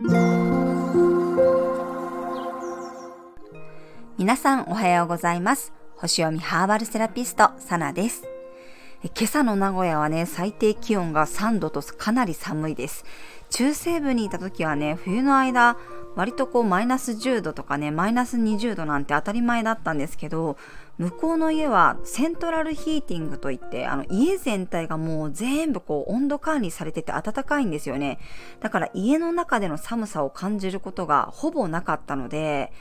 皆さんおはようございます。星読みハーバルセラピスト、サナです。今朝の名古屋はね、最低気温が3度とかなり寒いです。中西部にいた時はね、冬の間、割とこうマイナス10度とかね、マイナス20度なんて当たり前だったんですけど、向こうの家はセントラルヒーティングといって、あの家全体がもう全部こう温度管理されてて暖かいんですよね。だから家の中での寒さを感じることがほぼなかったので、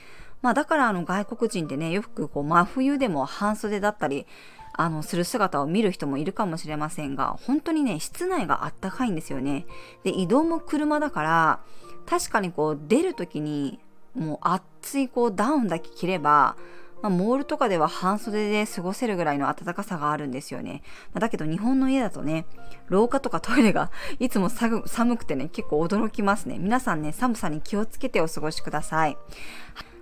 まあだからあの外国人でね、よくこう真冬でも半袖だったり、あの、する姿を見る人もいるかもしれませんが、本当にね、室内があったかいんですよね。で、移動も車だから、確かにこう出る時に、もう熱いこうダウンだけ着れば、まあ、モールとかでは半袖で過ごせるぐらいの暖かさがあるんですよね。まあ、だけど日本の家だとね、廊下とかトイレが いつも寒くてね、結構驚きますね。皆さんね、寒さに気をつけてお過ごしください。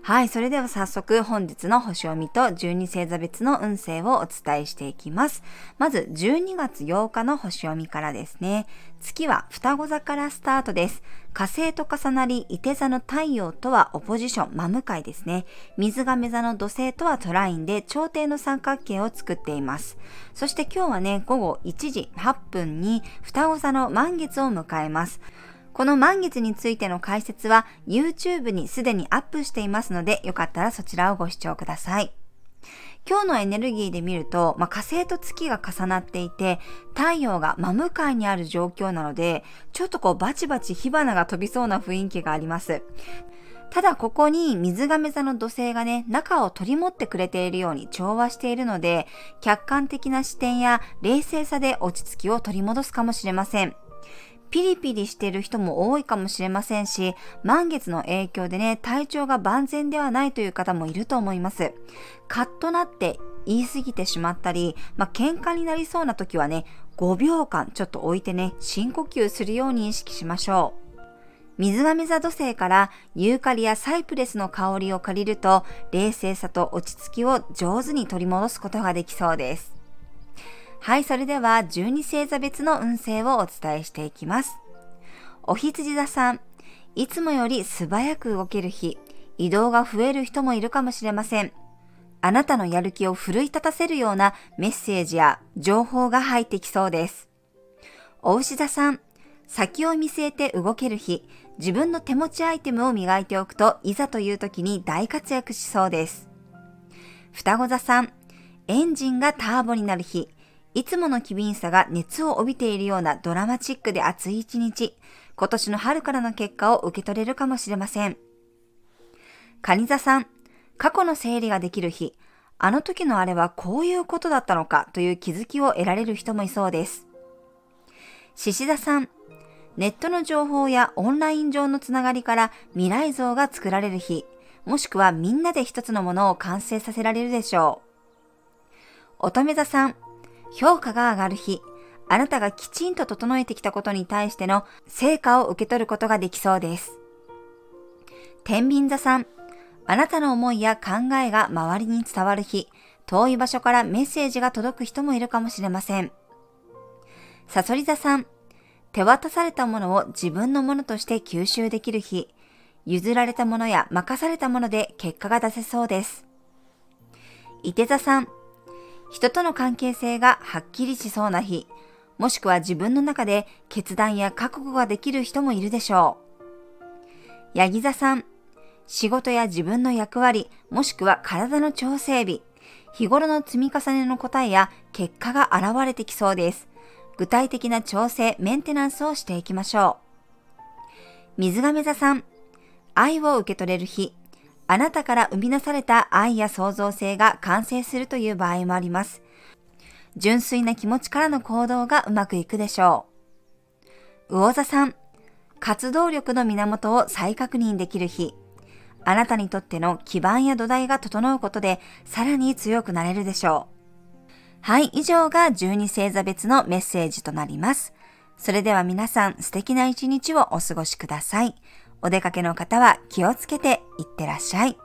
はい、それでは早速本日の星読みと12星座別の運勢をお伝えしていきます。まず12月8日の星読みからですね。月は双子座からスタートです。火星と重なり、伊手座の太陽とはオポジション、真向かいですね。水亀座の土星とはトラインで朝廷の三角形を作っています。そして今日はね、午後1時8分に双子座の満月を迎えます。この満月についての解説は YouTube にすでにアップしていますので、よかったらそちらをご視聴ください。今日のエネルギーで見ると、まあ、火星と月が重なっていて、太陽が真向かいにある状況なので、ちょっとこうバチバチ火花が飛びそうな雰囲気があります。ただここに水亀座の土星がね、中を取り持ってくれているように調和しているので、客観的な視点や冷静さで落ち着きを取り戻すかもしれません。ピリピリしている人も多いかもしれませんし、満月の影響でね、体調が万全ではないという方もいると思います。カッとなって言い過ぎてしまったり、まあ、喧嘩になりそうな時はね、5秒間ちょっと置いてね、深呼吸するように意識しましょう。水亀座土星からユーカリやサイプレスの香りを借りると冷静さと落ち着きを上手に取り戻すことができそうです。はい、それでは12星座別の運勢をお伝えしていきます。お羊座さん、いつもより素早く動ける日、移動が増える人もいるかもしれません。あなたのやる気を奮い立たせるようなメッセージや情報が入ってきそうです。お牛座さん、先を見据えて動ける日、自分の手持ちアイテムを磨いておくといざという時に大活躍しそうです。双子座さん、エンジンがターボになる日、いつもの機敏さが熱を帯びているようなドラマチックで熱い一日、今年の春からの結果を受け取れるかもしれません。蟹座さん、過去の整理ができる日、あの時のあれはこういうことだったのかという気づきを得られる人もいそうです。獅子座さん、ネットの情報やオンライン上のつながりから未来像が作られる日、もしくはみんなで一つのものを完成させられるでしょう。乙女座さん、評価が上がる日、あなたがきちんと整えてきたことに対しての成果を受け取ることができそうです。天秤座さん、あなたの思いや考えが周りに伝わる日、遠い場所からメッセージが届く人もいるかもしれません。サソリ座さん、手渡されたものを自分のものとして吸収できる日、譲られたものや任されたもので結果が出せそうです。伊手座さん、人との関係性がはっきりしそうな日、もしくは自分の中で決断や覚悟ができる人もいるでしょう。ヤギ座さん、仕事や自分の役割、もしくは体の調整日、日頃の積み重ねの答えや結果が現れてきそうです。具体的な調整、メンテナンスをしていきましょう。水亀座さん、愛を受け取れる日、あなたから生み出された愛や創造性が完成するという場合もあります。純粋な気持ちからの行動がうまくいくでしょう。魚座さん、活動力の源を再確認できる日。あなたにとっての基盤や土台が整うことでさらに強くなれるでしょう。はい、以上が12星座別のメッセージとなります。それでは皆さん素敵な一日をお過ごしください。お出かけの方は気をつけていってらっしゃい。